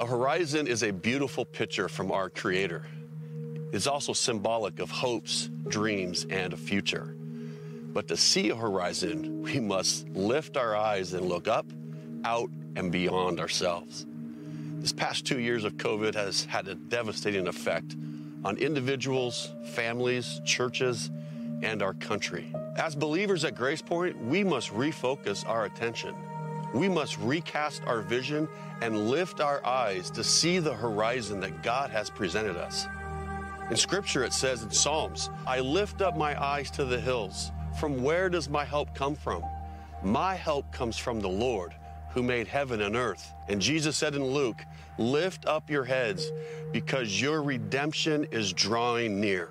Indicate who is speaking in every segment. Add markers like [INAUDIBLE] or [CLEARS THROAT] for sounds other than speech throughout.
Speaker 1: A horizon is a beautiful picture from our Creator. It's also symbolic of hopes, dreams, and a future. But to see a horizon, we must lift our eyes and look up, out, and beyond ourselves. This past two years of COVID has had a devastating effect on individuals, families, churches, and our country. As believers at Grace Point, we must refocus our attention. We must recast our vision and lift our eyes to see the horizon that God has presented us. In Scripture, it says in Psalms, I lift up my eyes to the hills. From where does my help come from? My help comes from the Lord who made heaven and earth. And Jesus said in Luke, Lift up your heads because your redemption is drawing near.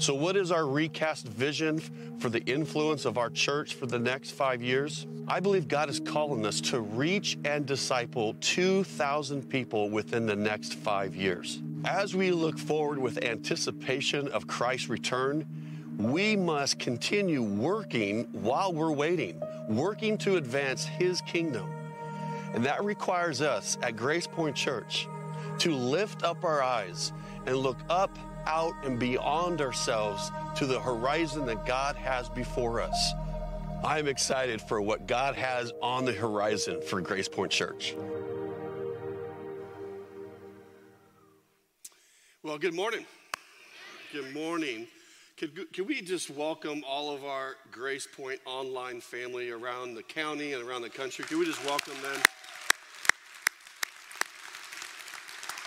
Speaker 1: So, what is our recast vision for the influence of our church for the next five years? I believe God is calling us to reach and disciple 2,000 people within the next five years. As we look forward with anticipation of Christ's return, we must continue working while we're waiting, working to advance His kingdom. And that requires us at Grace Point Church to lift up our eyes and look up out and beyond ourselves to the horizon that God has before us. I'm excited for what God has on the horizon for Grace Point Church.
Speaker 2: Well, good morning. Good morning. Could, could we just welcome all of our Grace Point online family around the county and around the country? Could we just welcome them?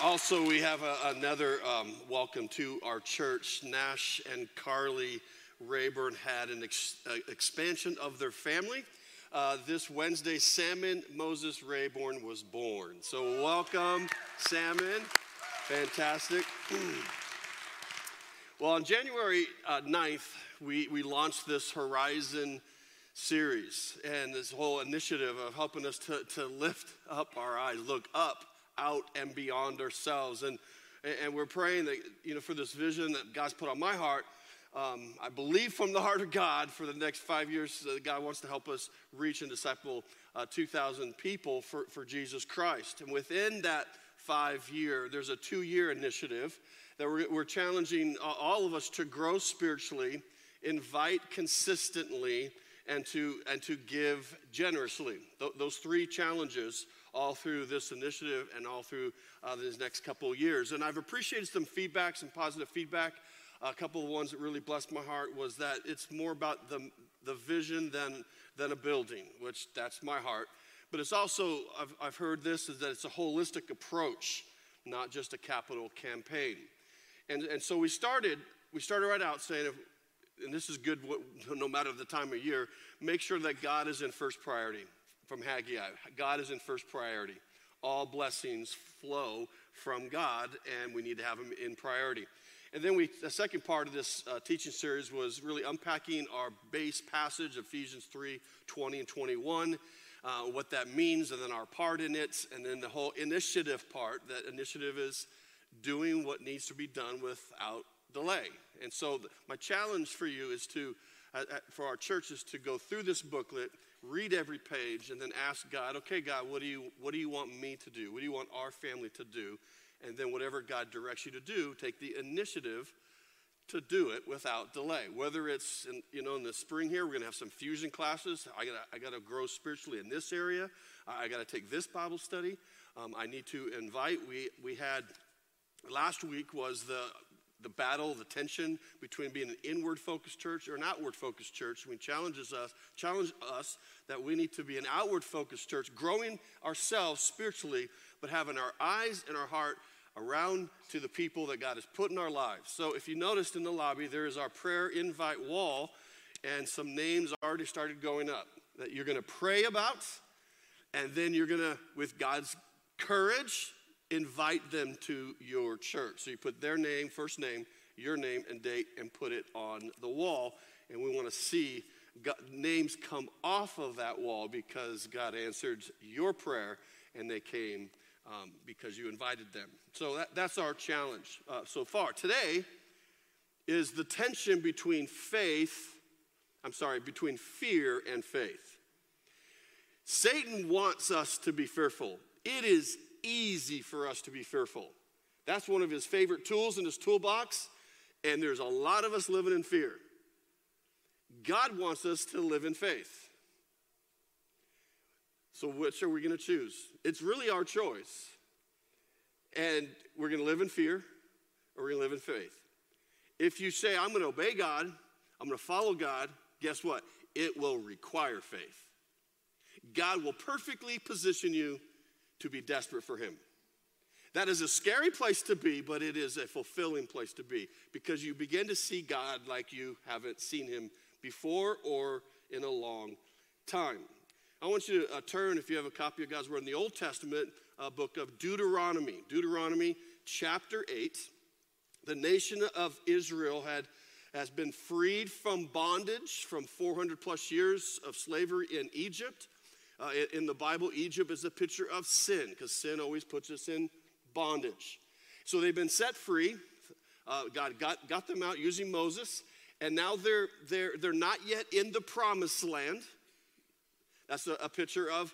Speaker 2: Also, we have a, another um, welcome to our church. Nash and Carly Rayburn had an ex, uh, expansion of their family. Uh, this Wednesday, Salmon Moses Rayburn was born. So, welcome, Salmon. Fantastic. [CLEARS THROAT] well, on January uh, 9th, we, we launched this Horizon series and this whole initiative of helping us to, to lift up our eyes, look up out and beyond ourselves. And, and we're praying that, you know, for this vision that God's put on my heart, um, I believe from the heart of God for the next five years, uh, God wants to help us reach and disciple uh, 2,000 people for, for Jesus Christ. And within that five year, there's a two year initiative that we're, we're challenging all of us to grow spiritually, invite consistently, and to, and to give generously. Th- those three challenges all through this initiative and all through uh, these next couple of years. And I've appreciated some feedback, some positive feedback. A couple of ones that really blessed my heart was that it's more about the, the vision than, than a building, which that's my heart. But it's also, I've, I've heard this, is that it's a holistic approach, not just a capital campaign. And, and so we started, we started right out saying, if, and this is good no matter the time of year, make sure that God is in first priority from Haggai. God is in first priority. All blessings flow from God, and we need to have them in priority. And then we, the second part of this uh, teaching series was really unpacking our base passage, Ephesians 3 20 and 21, uh, what that means, and then our part in it, and then the whole initiative part. That initiative is doing what needs to be done without delay. And so, the, my challenge for you is to, uh, uh for our church, is to go through this booklet read every page and then ask God, okay, God, what do you, what do you want me to do? What do you want our family to do? And then whatever God directs you to do, take the initiative to do it without delay. Whether it's in, you know in the spring here, we're going to have some fusion classes. I got I got to grow spiritually in this area. I got to take this Bible study. Um, I need to invite. We we had last week was the the battle, the tension between being an inward focused church or an outward focused church. Mean, challenges us, challenge us that we need to be an outward focused church, growing ourselves spiritually, but having our eyes and our heart around to the people that God has put in our lives. So if you noticed in the lobby, there is our prayer invite wall, and some names already started going up that you're to pray about, and then you're to, with God's courage, invite them to your church. So you put their name, first name, your name, and date, and put it on the wall. And we want to see God, names come off of that wall because God answered your prayer and they came um, because you invited them. So that, that's our challenge uh, so far. Today is the tension between faith, I'm sorry, between fear and faith. Satan wants us to be fearful. It is easy for us to be fearful. That's one of his favorite tools in his toolbox, and there's a lot of us living in fear. God wants us to live in faith. So, which are we going to choose? It's really our choice. And we're going to live in fear or we're going to live in faith. If you say, I'm going to obey God, I'm going to follow God, guess what? It will require faith. God will perfectly position you to be desperate for Him. That is a scary place to be, but it is a fulfilling place to be because you begin to see God like you haven't seen Him before or in a long time. I want you to uh, turn, if you have a copy of God's Word, in the Old Testament uh, book of Deuteronomy. Deuteronomy chapter 8. The nation of Israel had, has been freed from bondage from 400 plus years of slavery in Egypt. Uh, in the Bible, Egypt is a picture of sin because sin always puts us in bondage. So they've been set free. Uh, God got, got them out using Moses, and now they're, they're, they're not yet in the promised land. That's a, a picture of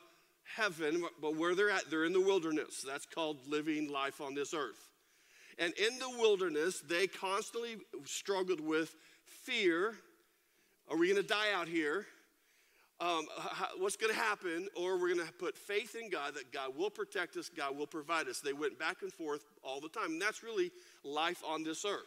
Speaker 2: heaven, but where they're at, they're in the wilderness. That's called living life on this earth. And in the wilderness, they constantly struggled with fear. Are we going to die out here? Um, what's going to happen? Or we're going to put faith in God that God will protect us, God will provide us. They went back and forth all the time. And that's really life on this earth.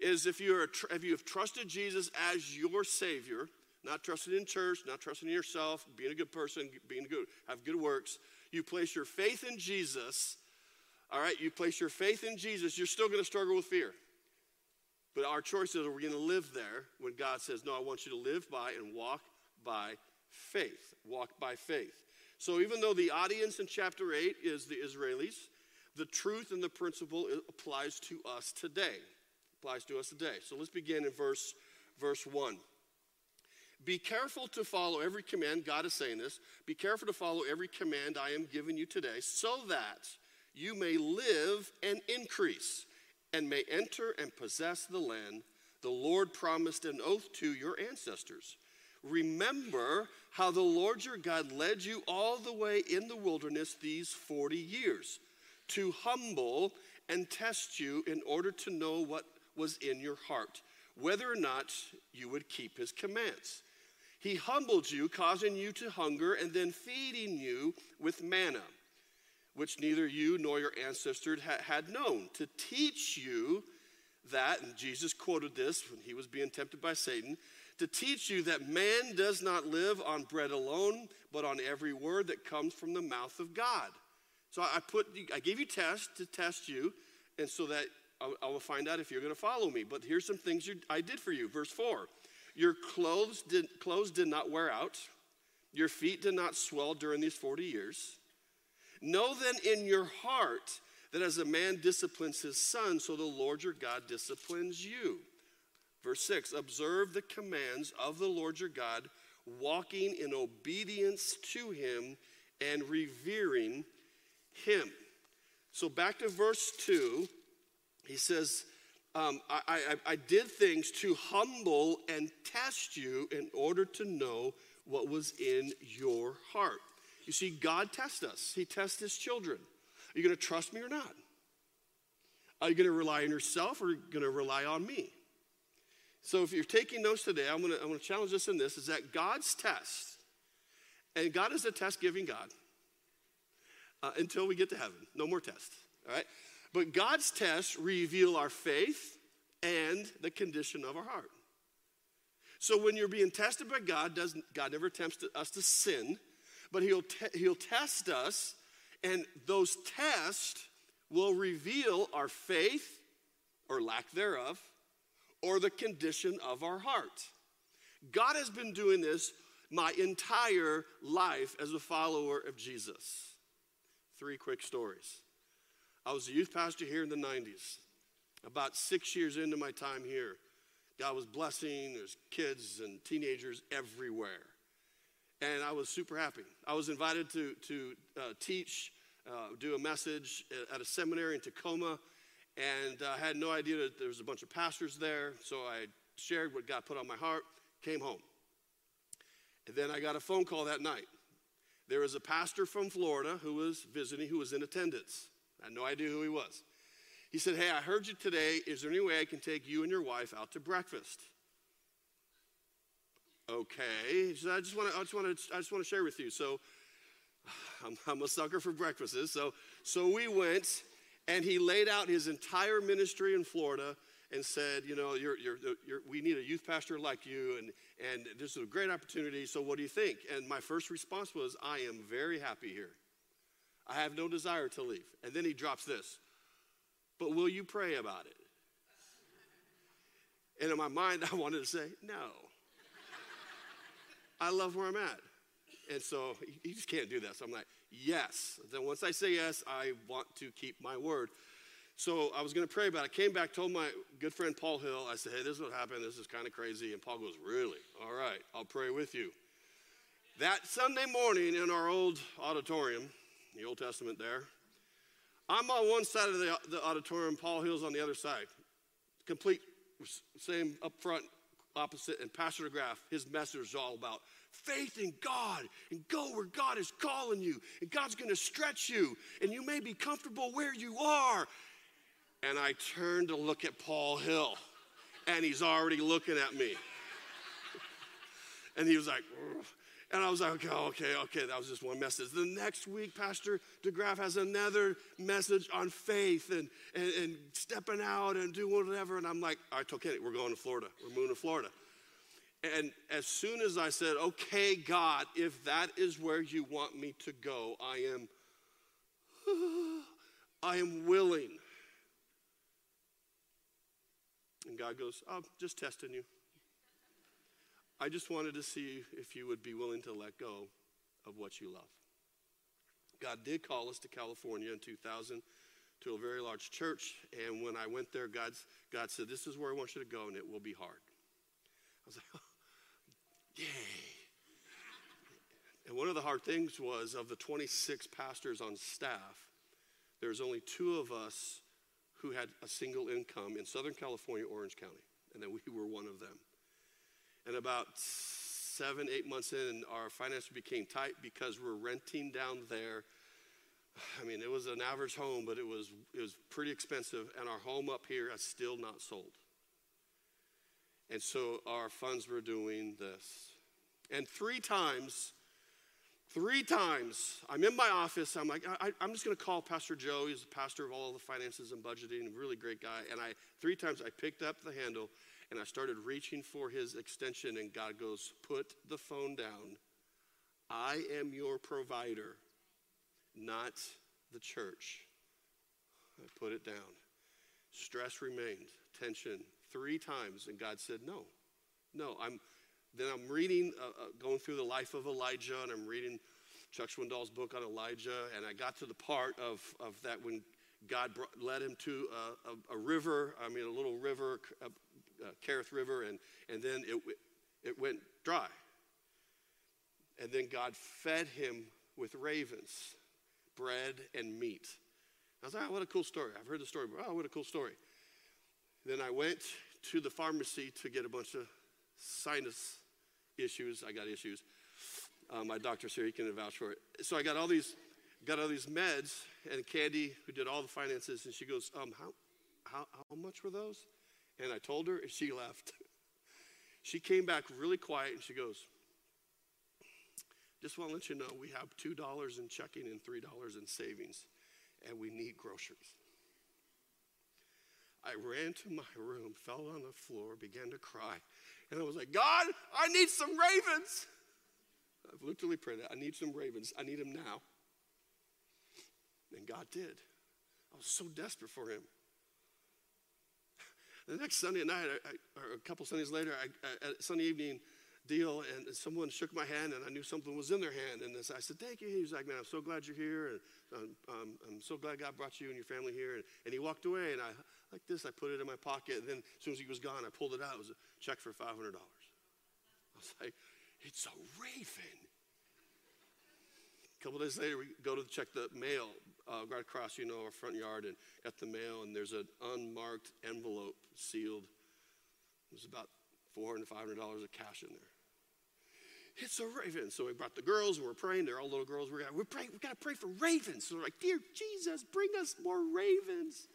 Speaker 2: Is if, you're if you have trusted Jesus as your Savior, not trusting in church, not trusting in yourself, being a good person, being good, have good works. You place your faith in Jesus, all right, you place your faith in Jesus, you're still going to struggle with fear. But our choice is are we going to live there when God says, No, I want you to live by and walk by faith. Walk by faith. So even though the audience in chapter 8 is the Israelis, the truth and the principle applies to us today. Applies to us today. So let's begin in verse verse 1. Be careful to follow every command, God is saying this. Be careful to follow every command I am giving you today, so that you may live and increase, and may enter and possess the land the Lord promised an oath to your ancestors. Remember how the Lord your God led you all the way in the wilderness these 40 years to humble and test you in order to know what was in your heart, whether or not you would keep his commands. He humbled you, causing you to hunger, and then feeding you with manna, which neither you nor your ancestors had known, to teach you that, and Jesus quoted this when he was being tempted by Satan, to teach you that man does not live on bread alone, but on every word that comes from the mouth of God. So I put, I gave you tests to test you, and so that I will find out if you're going to follow me. But here's some things I did for you. Verse 4 your clothes did, clothes did not wear out, your feet did not swell during these 40 years. Know then in your heart that as a man disciplines his son, so the Lord your God disciplines you. Verse 6 Observe the commands of the Lord your God, walking in obedience to him and revering him. So back to verse 2, he says, um, I, I, I did things to humble and test you in order to know what was in your heart. You see, God tests us, He tests His children. Are you going to trust me or not? Are you going to rely on yourself or are you going to rely on me? So if you're taking notes today, I'm to, I'm to challenge us in this is that God's test, and God is a test giving God uh, until we get to heaven. No more tests, all right? But God's tests reveal our faith and the condition of our heart. So when you're being tested by God, doesn't God never tempts us to sin, but He'll te- He'll test us, and those tests will reveal our faith or lack thereof, or the condition of our heart. God has been doing this my entire life as a follower of Jesus. Three quick stories. I was a youth pastor here in the 90s. About six years into my time here, God was blessing. There's kids and teenagers everywhere. And I was super happy. I was invited to, to uh, teach, uh, do a message at a seminary in Tacoma. And I had no idea that there was a bunch of pastors there. So I shared what God put on my heart, came home. And then I got a phone call that night. there was a pastor from Florida who was visiting, who was in attendance. I had no idea who he was. He said, Hey, I heard you today. Is there any way I can take you and your wife out to breakfast? Okay. He said, I just want to, I just want to, I just want to share with you. So [SIGHS] I'm, I'm a sucker for breakfasts. So, so we went and he laid out his entire ministry in Florida and said, you know, you're, you're, you're, we need a youth pastor like you, and, and this is a great opportunity, so what do you think? And my first response was, I am very happy here. I have no desire to leave. And then he drops this, but will you pray about it? And in my mind, [LAUGHS] I wanted to say, no. I love where I'm at. And so he just can't do that. So I'm like, yes. Then once I say yes, I want to keep my word. So I was going to pray about it. Came back, told my good friend Paul Hill, I said, hey, this is what happened. This is kind of crazy. And Paul goes, really? All right, I'll pray with you. That Sunday morning in our old auditorium, the Old Testament there, I'm on one side of the, the auditorium, Paul Hill's on the other side. Complete, same up front, opposite. And Pastor DeGraff, his message is all about faith in God and go where God is calling you. And God's going to stretch you. And you may be comfortable where you are. And I turned to look at Paul Hill, and he's already looking at me. and he was like, Ugh. and I was like, okay, okay, okay, that was just one message. The next week, Pastor DeGraff has another message on faith and, and, and stepping out and doing whatever. And I'm like, all right, okay, we're going to Florida. We're moving to Florida. And as soon as I said, okay, God, if that is where you want me to go, I am, [SIGHS] I am willing. And God goes, I'm just testing you. I just wanted to see if you would be willing to let go of what you love. God did call us to California in 2000 to a very large church. And when I went there, God's, God said, This is where I want you to go, and it will be hard. I was like, oh, [LAUGHS] Yay. And one of the hard things was of the 26 pastors on staff, there's only two of us who had a single income in Southern California, Orange County, and then we [LAUGHS] were one of them. And about seven, eight months in, our finances became tight because we're renting down there. [SIGHS] I mean, it was an average home, but it was, it was pretty expensive, and our home up here is still not sold. And so our funds were doing this. And three times, three times, I'm in my office. I'm like, I, am just going to call Pastor Joe. He's the pastor of all the finances and budgeting, a really great guy. And I, three times, I picked up the handle and I started reaching for his extension. And God goes, Put the phone down. I am your provider, not the church. I put it down. Stress remained, tension, three times, and God said, No, no. I'm, then I'm reading, uh, uh, going through the life of Elijah, and I'm reading Chuck Swindoll's book on Elijah, and I got to the part of, of that when God brought, led him to a, a, a, river, I mean, a little river, uh, uh, Kerith River, and, and then it, it went dry. And then God fed him with ravens, bread and meat. I was like, oh, what a cool story. I've heard the story. Oh, what a cool story. Then I went to the pharmacy to get a bunch of sinus issues. I got issues. Uh, my doctor's here; he can vouch for it. So I got all these, got all these meds, and Candy, who did all the finances, and she goes, um, how, how, how much were those? And I told her, and she [LAUGHS] left. she came back really quiet, and she goes, just want to let you know we have $2 in checking and $3 in savings, and we need groceries. I ran to my room, fell on the floor, began to cry. And I was like, God, I need some ravens. I've literally prayed that. I need some ravens. I need them now. And God did. I was so desperate for him. The next Sunday night, I, I, or a couple Sundays later, I, at Sunday evening, deal, and someone shook my hand, and I knew something was in their hand. And I said, "Thank you." He was like, "Man, I'm so glad you're here, and um, um, I'm so glad God brought you and your family here." And, and he walked away, and I like this. I put it in my pocket, and then as soon as he was gone, I pulled it out. It was a check for five hundred dollars. I was like, "It's a raven." A couple days later, we go to check the mail uh, right across, you know, our front yard, and got the mail, and there's an unmarked envelope sealed. Was about $400 to 500 dollars of cash in there. it's a raven. So we brought the girls and we're praying. They're all little girls. We're, we're praying, we got to pray for ravens. So we're like, Dear Jesus, bring us more ravens.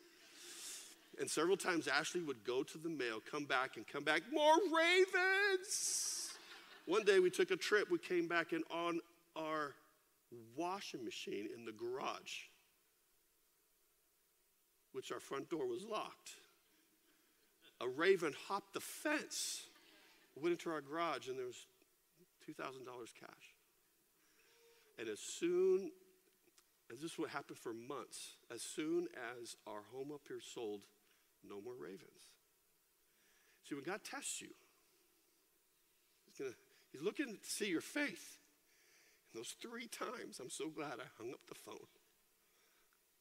Speaker 2: And several times Ashley would go to the mail, come back, and come back, more ravens. One day we took a trip. We came back, and on our washing machine in the garage, which our front door was locked, a raven hopped the fence, went into our garage, and there was $2,000 cash. And as soon as this would happen for months, as soon as our home up here sold, no more ravens. See, when God tests you, He's, gonna, he's looking to see your faith. And those three times, I'm so glad I hung up the phone.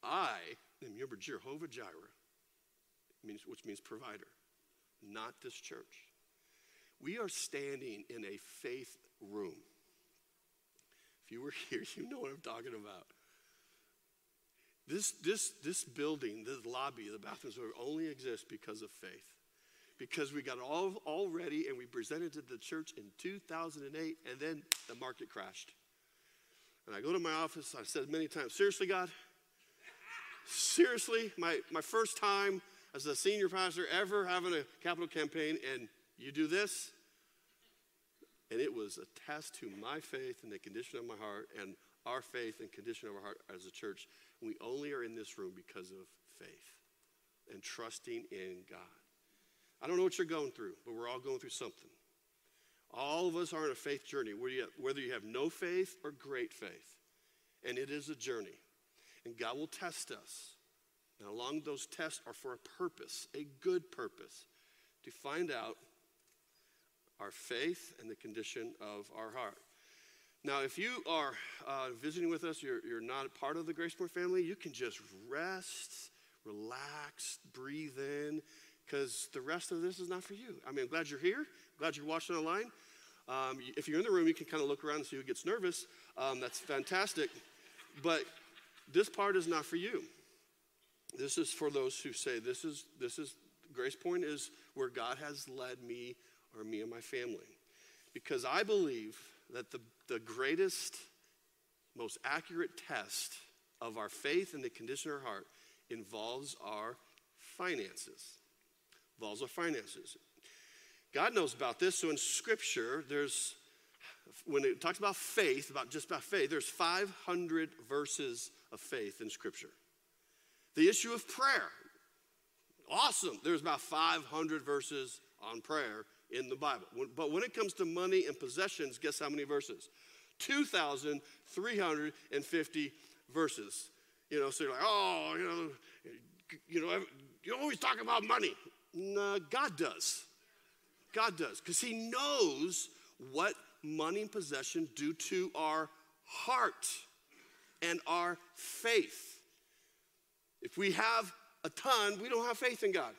Speaker 2: I am your Jehovah Jireh, which means provider, not this church. We are standing in a faith room. If you were [LAUGHS] here, you know what I'm talking about. This, this, this building, this lobby, the bathrooms only exist because of faith. Because we got all, all ready and we presented to the church in 2008, and then the market crashed. And I go to my office, I said many times, seriously, God? Seriously? My, my first time as a senior pastor ever having a capital campaign, and you do this? And it was a test to my faith and the condition of my heart and our faith and condition of our heart as a church. We only are in this room because of faith and trusting in God. I don't know what you're going through, but we're all going through something. All of us are on a faith journey, whether you have no faith or great faith. And it is a journey. And God will test us. And along those tests are for a purpose, a good purpose, to find out our faith and the condition of our heart. Now, if you are uh, visiting with us, you're, you're not part of the Gracemore family, you can just rest, relax, breathe in, because the rest of this is not for you. I mean, I'm glad you're here, glad you're watching online. Um, if you're in the room, you can kind of look around and see who gets nervous. Um, that's fantastic. But this part is not for you. This is for those who say, This is, this is, Grace Point is where God has led me or me and my family. Because I believe that the, the greatest, most accurate test of our faith and the condition of our heart involves our finances. Involves our finances. God knows about this. So in Scripture, there's when it talks about faith, about just about faith, there's 500 verses of faith in Scripture. The issue of prayer, awesome. There's about 500 verses on prayer in the Bible. But when it comes to money and possessions, guess how many verses? 2,350 verses. You know, so you're like, oh, you know, you know, you always talk about money. No, God does. God does, because He knows what money and possession do to our heart and our faith. If we have a ton, we don't have faith in God.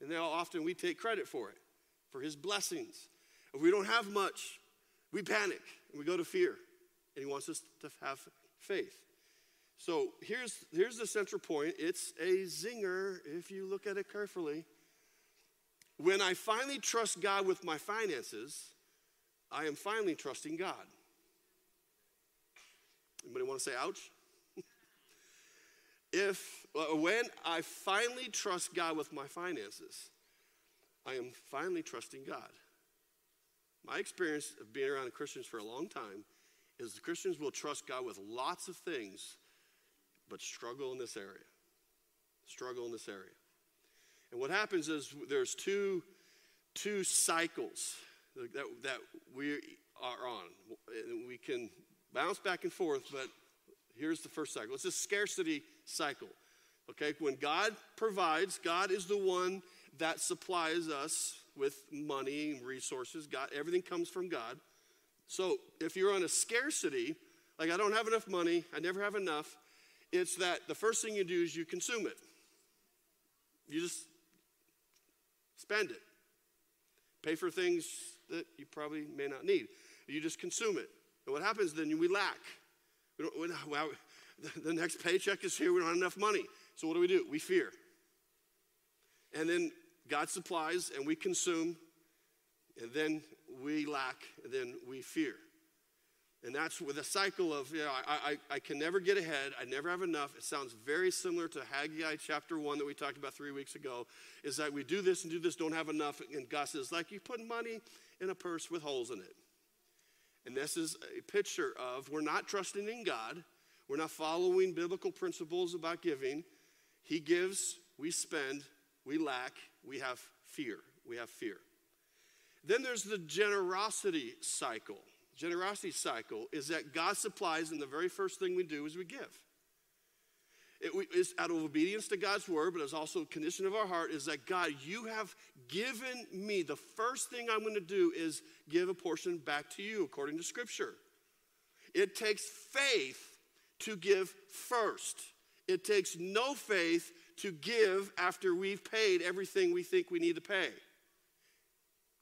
Speaker 2: And then often we take credit for it for his blessings. If we don't have much, we panic and we go to fear. And he wants us to have faith. So here's, here's the central point it's a zinger if you look at it carefully. When I finally trust God with my finances, I am finally trusting God. Anybody want to say ouch? [LAUGHS] if uh, when I finally trust God with my finances, I am finally trusting God. My experience of being around Christians for a long time is the Christians will trust God with lots of things, but struggle in this area. Struggle in this area. And what happens is there's two, two cycles that, that we are on. We can bounce back and forth, but here's the first cycle it's a scarcity cycle. Okay, when God provides, God is the one that supplies us with money and resources. God, everything comes from God. So if you're on a scarcity, like I don't have enough money, I never have enough, it's that the first thing you do is you consume it. You just spend it. Pay for things that you probably may not need. You just consume it. And what happens then? We lack. We don't, we, [LAUGHS] well, the next paycheck is here, we don't have enough money. So what do we do? We fear. And then God supplies and we consume. And then we lack, and then we fear. And that's with a cycle of, you know, I, I, I can never get ahead. I never have enough. It sounds very similar to Haggai chapter 1 that we talked about three weeks ago, is that we do this and do this, don't have enough. And God says, like you put money in a purse with holes in it. And this is a picture of we're not trusting in God. We're not following biblical principles about giving. He gives, we spend, we lack, we have fear. We have fear. Then there's the generosity cycle. Generosity cycle is that God supplies, and the very first thing we do is we give. It is out of obedience to God's word, but it's also a condition of our heart is that God, you have given me. The first thing I'm going to do is give a portion back to you according to Scripture. It takes faith to give first. It takes no faith to give after we've paid everything we think we need to pay.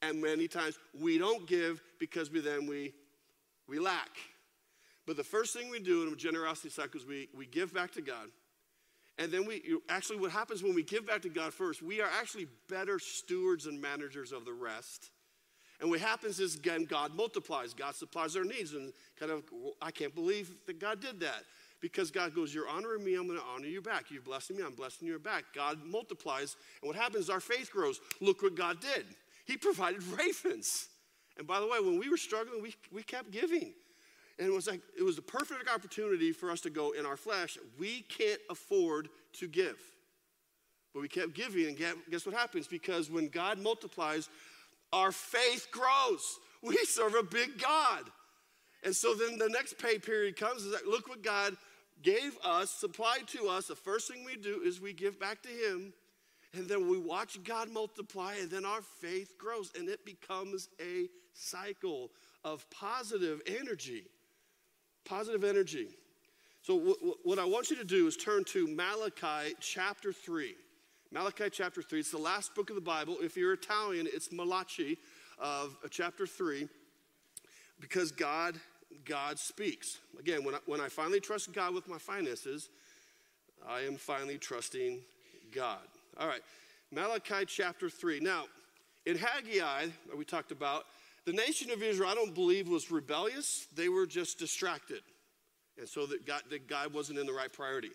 Speaker 2: And many times we don't give because we then we, we lack. But the first thing we do in a generosity cycle is we, we give back to God. And then we actually, what happens when we give back to God first, we are actually better stewards and managers of the rest. And what happens is, again, God multiplies, God supplies our needs. And kind of, I can't believe that God did that. Because God goes, You're honoring me, I'm going to honor you back. You're blessing me, I'm blessing you back. God multiplies. And what happens is our faith grows. Look what God did. He [LAUGHS] provided ravens. And by the way, when we were struggling, we, we kept giving. And it was like, it was the perfect opportunity for us to go in our flesh. We can't afford to give. But we kept giving, and guess what happens? Because when God multiplies, our faith grows. We serve a big God. And so then the next pay period comes is that look what God gave us, supplied to us. The first thing we do is we give back to Him. And then we watch God multiply, and then our faith grows, and it becomes a cycle of positive energy. Positive energy. So, w- w- what I want you to do is turn to Malachi chapter 3. Malachi chapter 3. It's the last book of the Bible. If you're Italian, it's Malachi of uh, chapter 3 because God God speaks. Again, when I, when I finally trust God with my finances, I am finally trusting God. All right, Malachi chapter 3. Now, in Haggai, that we talked about, the nation of Israel, I don't believe, was rebellious. They were just distracted. And so that God, that God wasn't in the right priority.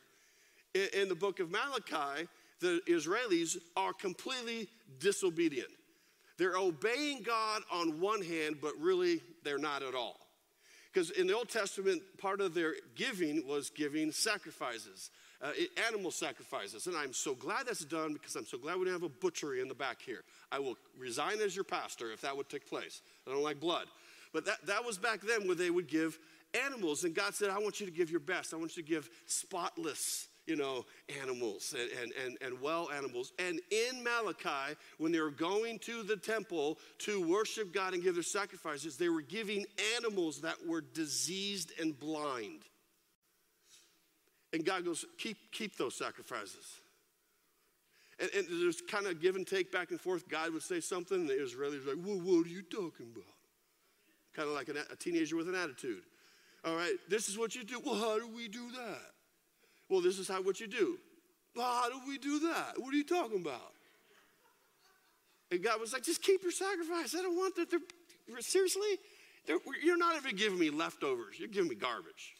Speaker 2: In, in the book of Malachi, the Israelis are completely disobedient. They're obeying God on one hand, but really they're not at all. Because in the Old Testament, part of their giving was giving sacrifices, uh, animal sacrifices. And I'm so glad that's done because I'm so glad we don't have a butchery in the back here. I will resign as your pastor if that would take place. I don't like blood. But that, that was back then where they would give animals. And God said, I want you to give your best. I want you to give spotless you know, animals and, and, and, and well animals. And in Malachi, when they were going to the temple to worship God and give their sacrifices, they were giving animals that were diseased and blind. And God goes, keep, keep those sacrifices. And, and there's kind of give and take back and forth. God would say something, and the Israelis were like, well, what are you talking about? Kind of like a teenager with an attitude. All right, this is what you do. Well, how do we do that? Well, this is how what you do. Well, how do we do that? What are you talking about? And God was like, just keep your sacrifice. I don't want that. They're, seriously? They're, you're not even giving me leftovers. You're giving me garbage.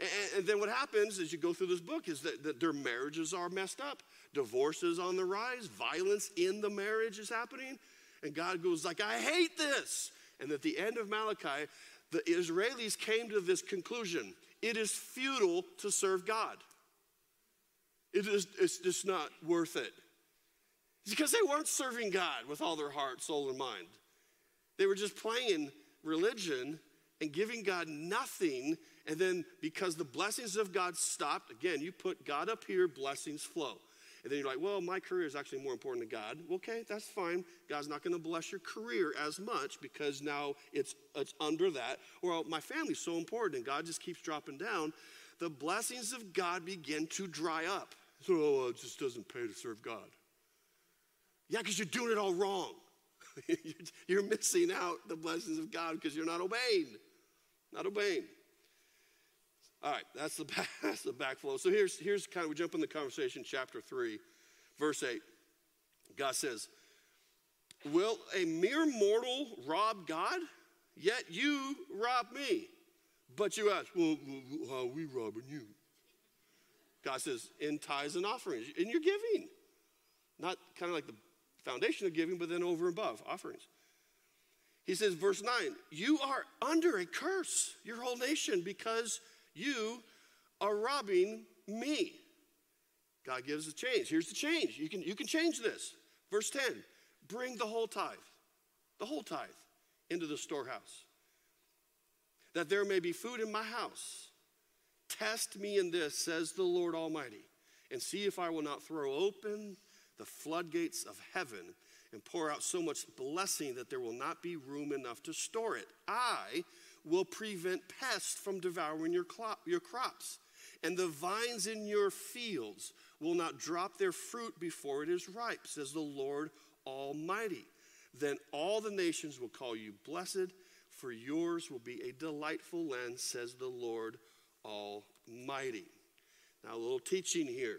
Speaker 2: And, and, then what happens as you go through this book is that, that their marriages are messed up. Divorce is on the rise. Violence in the marriage is happening. And God goes like, I hate this. And at the end of Malachi, the Israelis came to this conclusion it is futile to serve God. It is, it's just not worth it. It's because they weren't serving God with all their heart, soul, and mind. They were just playing religion and giving God nothing. And then because the blessings of God stopped, again, you put God up here, blessings flow. And then you're like, well, my career is actually more important to God. Okay, that's fine. God's not going to bless your career as much because now it's, it's under that. Or my family's so important and God just keeps dropping down. The blessings of God begin to dry up. So, oh, it just doesn't pay to serve God. Yeah, because you're doing it all wrong. [LAUGHS] you're missing out the blessings of God because you're not obeying. Not obeying. All right, that's the, [LAUGHS] back, that's the backflow. So here's, here's kind of, we jump in the conversation, chapter 3, verse 8. God says, Will a mere mortal rob God? Yet you rob me. But you ask, well, how are we robbing you? God says, in tithes and offerings, in your giving. Not kind of like the foundation of giving, but then over and above, offerings. He says, verse 9, you are under a curse, your whole nation, because you are robbing me. God gives a change. Here's the change. You can, you can change this. Verse 10 bring the whole tithe, the whole tithe, into the storehouse, that there may be food in my house. Test me in this, says the Lord Almighty, and see if I will not throw open the floodgates of heaven and pour out so much blessing that there will not be room enough to store it. I will prevent pests from devouring your, your crops, and the vines in your fields will not drop their fruit before it is ripe, says the Lord Almighty. Then all the nations will call you blessed, for yours will be a delightful land, says the Lord Almighty. Now, a little teaching here.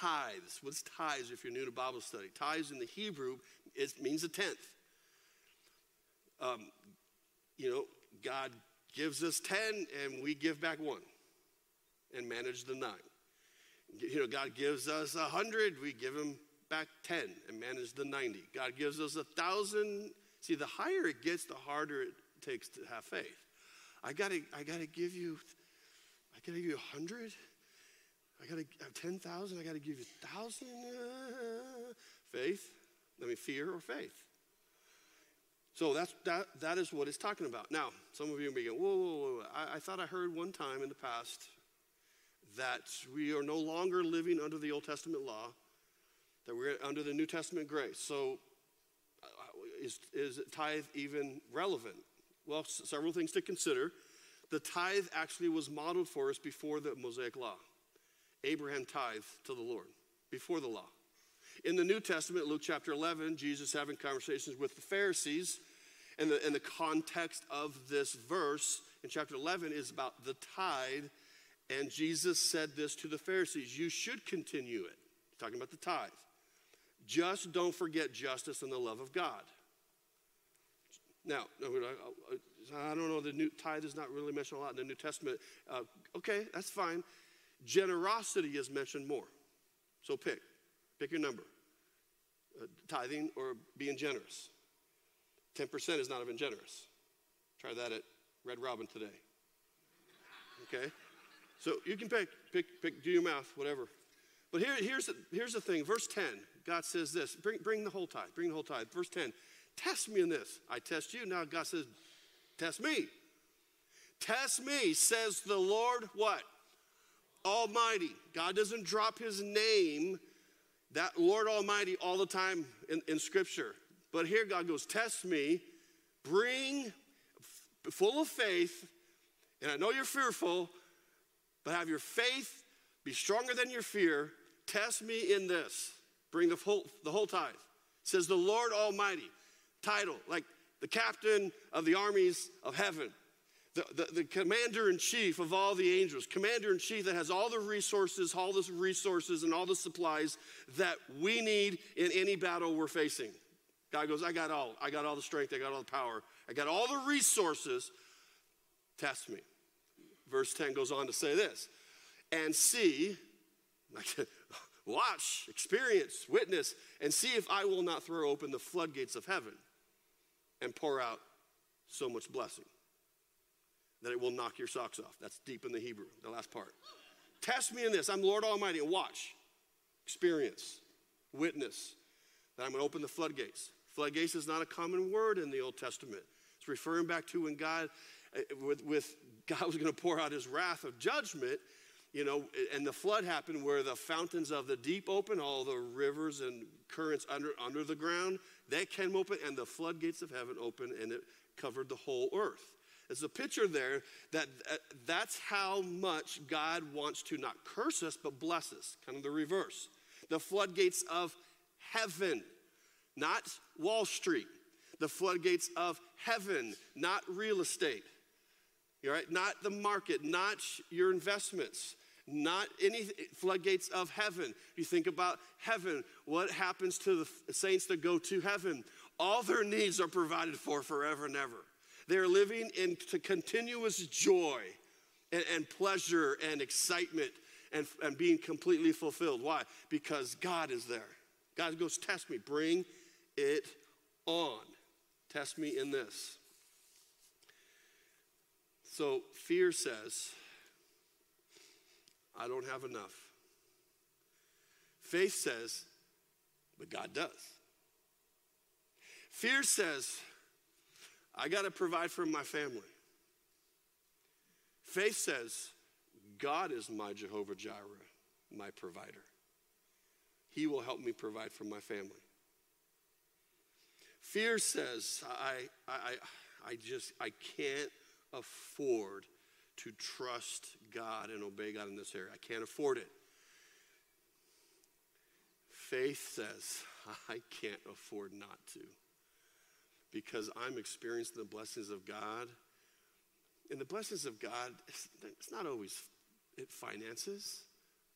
Speaker 2: Tithes. What's tithes if you're new to Bible study? Tithes in the Hebrew it means a tenth. Um, you know, God gives us 10 and we give back one and manage the nine. You know, God gives us a hundred, we give him back 10 and manage the 90. God gives us a thousand. See, the higher it gets, the harder it takes to have faith. I gotta, I gotta give you, I gotta give you a hundred. I gotta ten thousand. I gotta give you thousand. Uh, faith. I mean, fear or faith. So that's that. That is what it's talking about. Now, some of you may go, "Whoa, whoa, whoa!" I, I thought I heard one time in the past that we are no longer living under the Old Testament law, that we're under the New Testament grace. So, uh, is, is tithe even relevant? Well, s- several things to consider. The tithe actually was modeled for us before the Mosaic law. Abraham tithed to the Lord before the law. In the New Testament, Luke chapter 11, Jesus having conversations with the Pharisees, and the, and the context of this verse in chapter 11 is about the tithe and Jesus said this to the Pharisees You should continue it. Talking about the tithe. Just don't forget justice and the love of God. Now, I don't know, the new tithe is not really mentioned a lot in the New Testament. Uh, okay, that's fine. Generosity is mentioned more. So pick, pick your number uh, tithing or being generous. 10% is not even generous. Try that at Red Robin today. Okay? So you can pick, pick, pick, do your math, whatever. But here, here's, the, here's the thing. Verse 10, God says this bring, bring the whole tithe, bring the whole tithe. Verse 10, test me in this. I test you. Now God says, test me. Test me, says the Lord, what? Almighty. God doesn't drop his name, that Lord Almighty, all the time in, in Scripture. But here God goes, test me, bring full of faith, and I know you're fearful, but have your faith be stronger than your fear. Test me in this. Bring the whole, the whole tithe. says the Lord Almighty. Title, like the captain of the armies of heaven. The, the, the, commander in chief of all the angels, commander in chief that has all the resources, all the resources, and all the supplies that we need in any battle we're facing. God goes, I got all. I got all the strength. I got all the power. I got all the resources. Test me verse 10 goes on to say this and see, [LAUGHS] watch, experience, witness, and see if I will not throw open the floodgates of heaven and pour out so much blessing that it will knock your socks off. That's deep in the Hebrew, the last part. Test me in this. I'm Lord Almighty. And watch, experience, witness that I'm going to open the floodgates. Floodgates is not a common word in the Old Testament. It's referring back to when God, uh, with, with God was going to pour out his wrath of judgment, you know, and the flood happened where the fountains of the deep open, all the rivers and currents under, under the ground, they came open, and the floodgates of heaven opened, and it covered the whole earth. There's a picture there that uh, that's how much God wants to not curse us, but bless us, kind of the reverse. The floodgates of heaven, not Wall Street. The floodgates of heaven, not real estate. Right? Not the market, not your investments. not any floodgates of heaven. You think about heaven, what happens to the saints that go to heaven? All their needs are provided for forever and ever. They're living in continuous joy and, and pleasure and excitement and, and being completely fulfilled. Why? Because God is there. God goes, Test me, bring it on. Test me in this. So fear says, I don't have enough. Faith says, but God does. Fear says, I got to provide for my family. Faith says, God is my Jehovah Jireh, my provider. He will help me provide for my family. Fear says, I, I, I just, I can't afford to trust God and obey God in this area. I can't afford it. Faith says, [LAUGHS] I can't afford not to because I'm experiencing the blessings of God. And the blessings of God, it's not always it finances.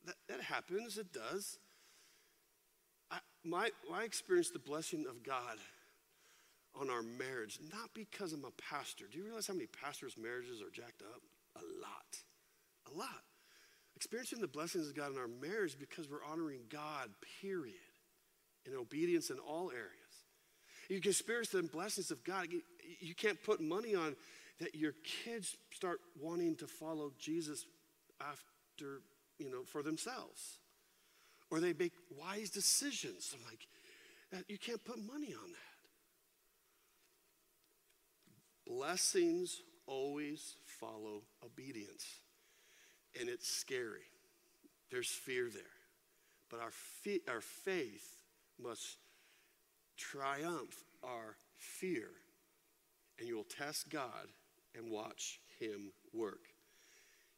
Speaker 2: That, that happens, it does. I, my, I experienced the blessing of God on our marriage, not because I'm a pastor. Do you realize how many pastors' marriages are jacked up? A lot. A lot. Experiencing the blessings of God in our marriage because we're honoring God, period, in obedience in all areas. You can experience the blessings of God. You, you can't put money on that your kids start wanting to follow Jesus after, you know, for themselves. Or they make wise decisions. I'm like, you can't put money on that. Blessings always follow obedience. And it's scary. There's fear there. But our, our faith must triumph our fear. And you will test God and watch Him work.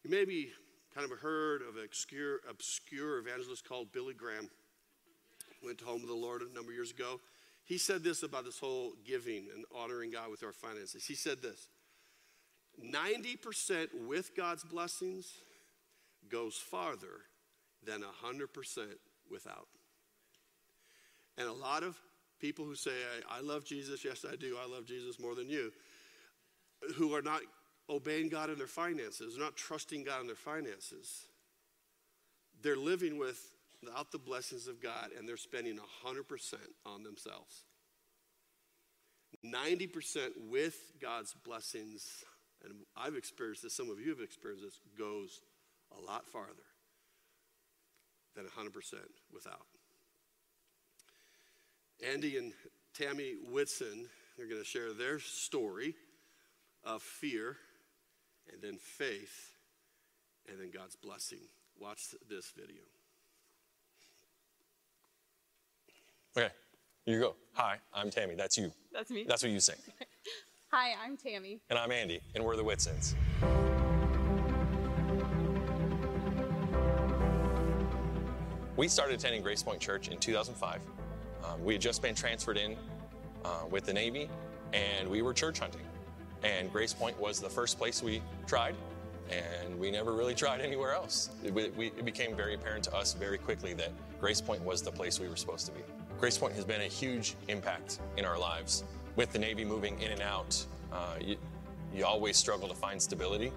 Speaker 2: You may be kind of heard of an obscure, obscure evangelist called Billy Graham. Went home to the Lord a number of years ago. He said this about this whole giving and honoring God with our finances. He said this 90% with God's blessings goes farther than 100% without. And a lot of people who say, I, love Jesus, yes, I do, I love Jesus more than you, who are not obeying God in their finances, not trusting God in their finances. They're living without the blessings of God and they're spending 100% on themselves. 90% with God's blessings, and I've experienced this, some of you have experienced this, goes a lot farther than 100% without. Andy and Tammy Whitson are going to share their story of fear and then faith, and then God's blessing. Watch this video.
Speaker 3: Okay, here you go. Hi, I'm Tammy. That's you.
Speaker 4: That's me.
Speaker 3: That's what you say. [LAUGHS]
Speaker 4: Hi, I'm Tammy.
Speaker 3: And I'm Andy, and we're the Whitsons. We started attending Grace Point Church in 2005. Um, we had just been transferred in uh, with the Navy, and we were church hunting. And Grace Point was the first place we tried, and we never really tried anywhere else. It, we, it became very apparent to us very quickly that Grace Point was the place we were supposed to be. Grace Point has been a huge impact in our lives. With the Navy moving in and out, uh, you, you always struggle to find stability.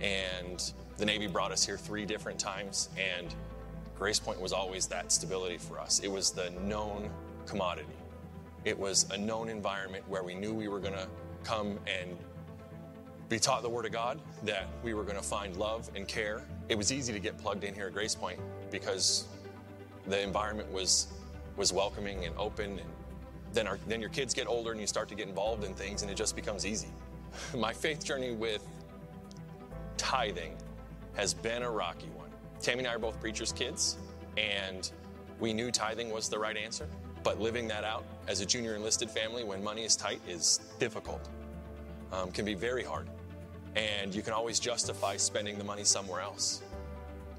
Speaker 3: And the Navy brought us here three different times, and Grace Point was always that stability for us. It was the known commodity. It was a known environment where we knew we were going to come and be taught the Word of God, that we were going to find love and care. It was easy to get plugged in here at Grace Point because the environment was was welcoming and open. And then our, then your kids get older and you start to get involved in things, and it just becomes easy. [LAUGHS] My faith journey with tithing has been a rocky one. Tammy and I are both preachers' kids, and we knew tithing was the right answer. But living that out as a junior enlisted family when money is tight is difficult, um, can be very hard. And you can always justify spending the money somewhere else.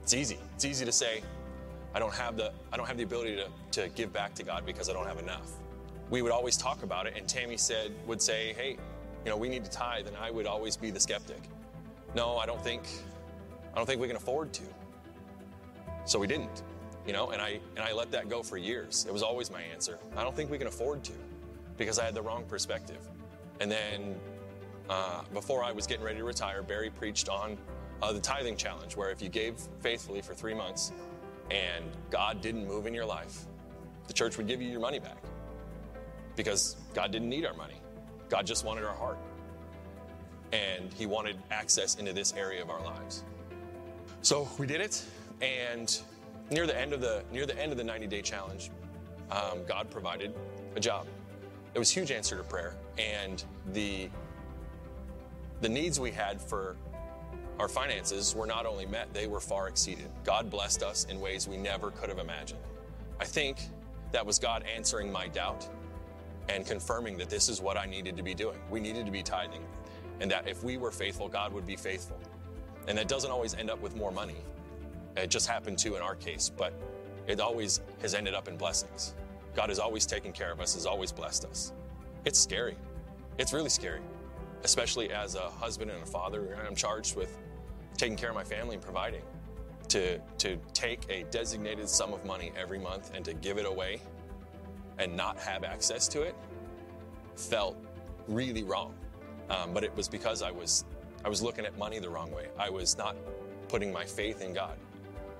Speaker 3: It's easy. It's easy to say, I don't have the, I don't have the ability to, to give back to God because I don't have enough. We would always talk about it, and Tammy said, would say, hey, you know, we need to tithe, and I would always be the skeptic. No, I don't think, I don't think we can afford to. So we didn't, you know, and I and I let that go for years. It was always my answer. I don't think we can afford to, because I had the wrong perspective. And then uh, before I was getting ready to retire, Barry preached on uh, the tithing challenge, where if you gave faithfully for three months and God didn't move in your life, the church would give you your money back because God didn't need our money. God just wanted our heart. And He wanted access into this area of our lives. So we did it, and near the end of the near the end of the 90-day challenge, um, God provided a job. It was a huge answer to prayer, and the the needs we had for our finances were not only met, they were far exceeded. God blessed us in ways we never could have imagined. I think that was God answering my doubt and confirming that this is what I needed to be doing. We needed to be tithing, and that if we were faithful, God would be faithful. And that doesn't always end up with more money. It just happened to in our case, but it always has ended up in blessings. God has always taken care of us, has always blessed us. It's scary. It's really scary, especially as a husband and a father. And I'm charged with taking care of my family and providing. To, to take a designated sum of money every month and to give it away and not have access to it felt really wrong. Um, but it was because I was I was looking at money the wrong way. I was not putting my faith in God.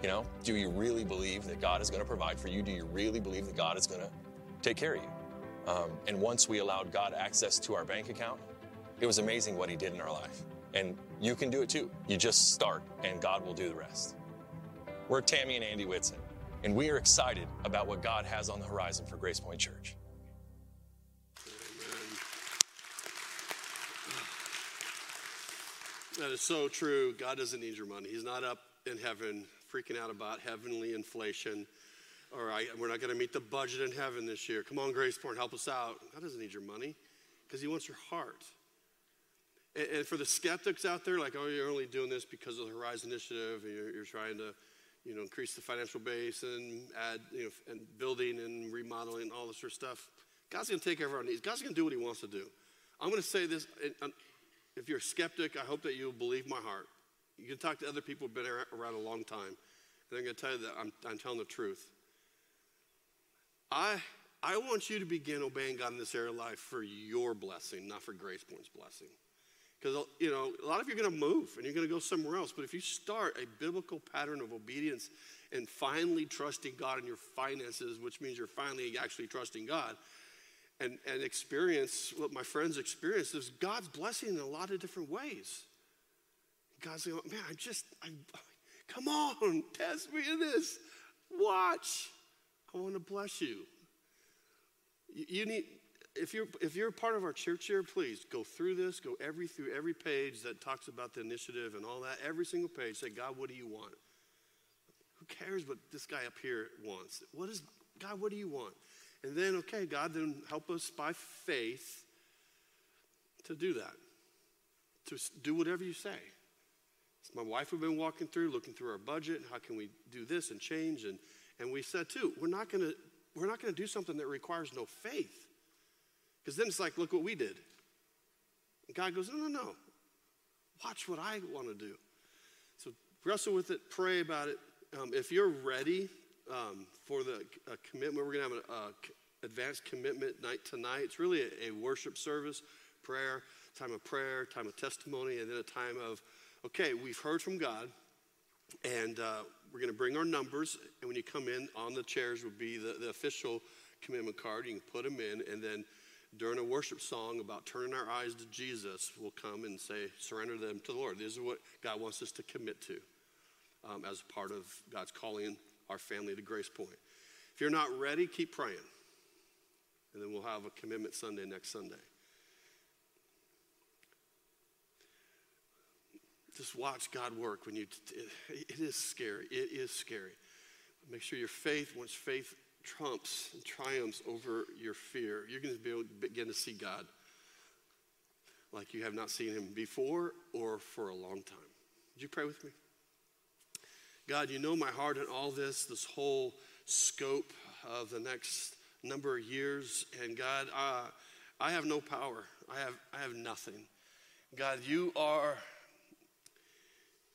Speaker 3: You know, do you really believe that God is going to provide for you? Do you really believe that God is going to take care of you? Um, and once we allowed God access to our bank account, it was amazing what He did in our life. And you can do it too. You just start, and God will do the rest. We're Tammy and Andy Whitson, and we are excited about what God has on the horizon for Grace Point Church.
Speaker 2: That is so true. God doesn't need your money. He's not up in heaven freaking out about heavenly inflation. All right, we're not going to meet the budget in heaven this year. Come on, Grace Point, help us out. God doesn't need your money because He wants your heart. And, and, for the skeptics out there, like, oh, you're only doing this because of the Horizon Initiative, and you're, you're trying to, you know, increase the financial base and add, you know, and building and remodeling and all this sort of stuff. God's going to take care of our needs. God's going to do what He wants to do. I'm going to say this. Um, if you're a skeptic, I hope that you'll believe my heart. You can talk to other people who've been around a long time, and they're going to tell you that I'm, I'm telling the truth. I, I want you to begin obeying God in this area of life for your blessing, not for Grace Point's blessing. Because, you know, a lot of you are going to move and you're going to go somewhere else. But if you start a biblical pattern of obedience and finally trusting God in your finances, which means you're finally actually trusting God, and, and experience what my friends experience is God's blessing in a lot of different ways. God's like, man, I just, I, come on, test me in this. Watch. I want to bless you. You, you need, if you're if you're part of our church here, please go through this, go every through every page that talks about the initiative and all that. Every single page, say, God, what do you want? Who cares what this guy up here wants? What is God? What do you want? And then, okay, God, then help us by faith to do that, to do whatever you say. My wife we've been walking through, looking through our budget. How can we do this and change? And and we said too, we're not gonna we're not gonna do something that requires no faith. Because then it's like, look what we did. And God goes, no, no, no. Watch what I want to do. So wrestle with it, pray about it. Um, if you're ready um, for the commitment, we're going to have an uh, advanced commitment night tonight. It's really a, a, worship service, prayer, time of prayer, time of testimony, and then a time of, okay, we've heard from God, and uh, we're going to bring our numbers. And when you come in, on the chairs will be the, the official commitment card. You can put them in, and then during a worship song about turning our eyes to Jesus, we'll come and say, surrender them to the Lord. This is what God wants us to commit to um, as part of God's calling our family to Grace Point. If you're not ready, keep praying. And then we'll have a commitment Sunday next Sunday. Just watch God work when you, it is scary. It is scary. Make sure your faith, once faith trumps and triumphs over your fear, you're going to be able to begin to see God like you have not seen him before or for a long time. Would you pray with me? God, you know my heart in all this, this whole scope of the next number of years. And God, uh, I have no power. I have, I have nothing. God, you are,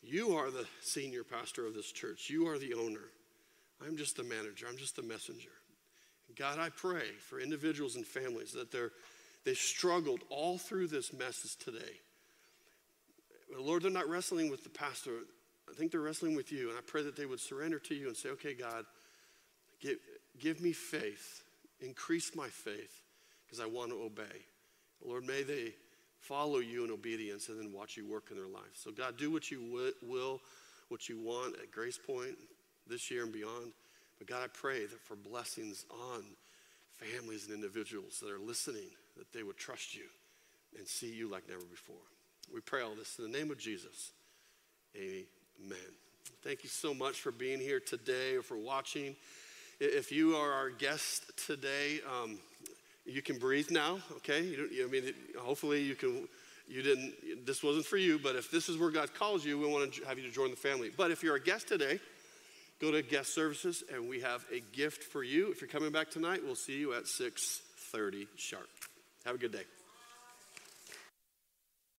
Speaker 2: you are the senior pastor of this church. You are the owner. I'm just the manager, I'm just the messenger. God, I pray for individuals and families that they're, they struggled all through this message today. Lord, they're not wrestling with the pastor. I think they're wrestling with you. And I pray that they would surrender to you and say, okay, God, give, give me faith, increase my faith, because I want to obey. Lord, may they follow you in obedience and then watch you work in their life. So, God, do what you will, what you want at Grace Point this year and beyond. But, God, I pray that for blessings on families and individuals that are listening, that they would trust you and see you like never before. We pray all this in the name of Jesus. Amen. Thank you so much for being here today or for watching. If you are our guest today, um, you can breathe now, okay? You I mean, hopefully you can. You didn't. This wasn't for you, but if this is where God calls you, we want to have you to join the family. But if you're a guest today, go to guest services, and we have a gift for you. If you're coming back tonight, we'll see you at 6:30 sharp. Have a good day.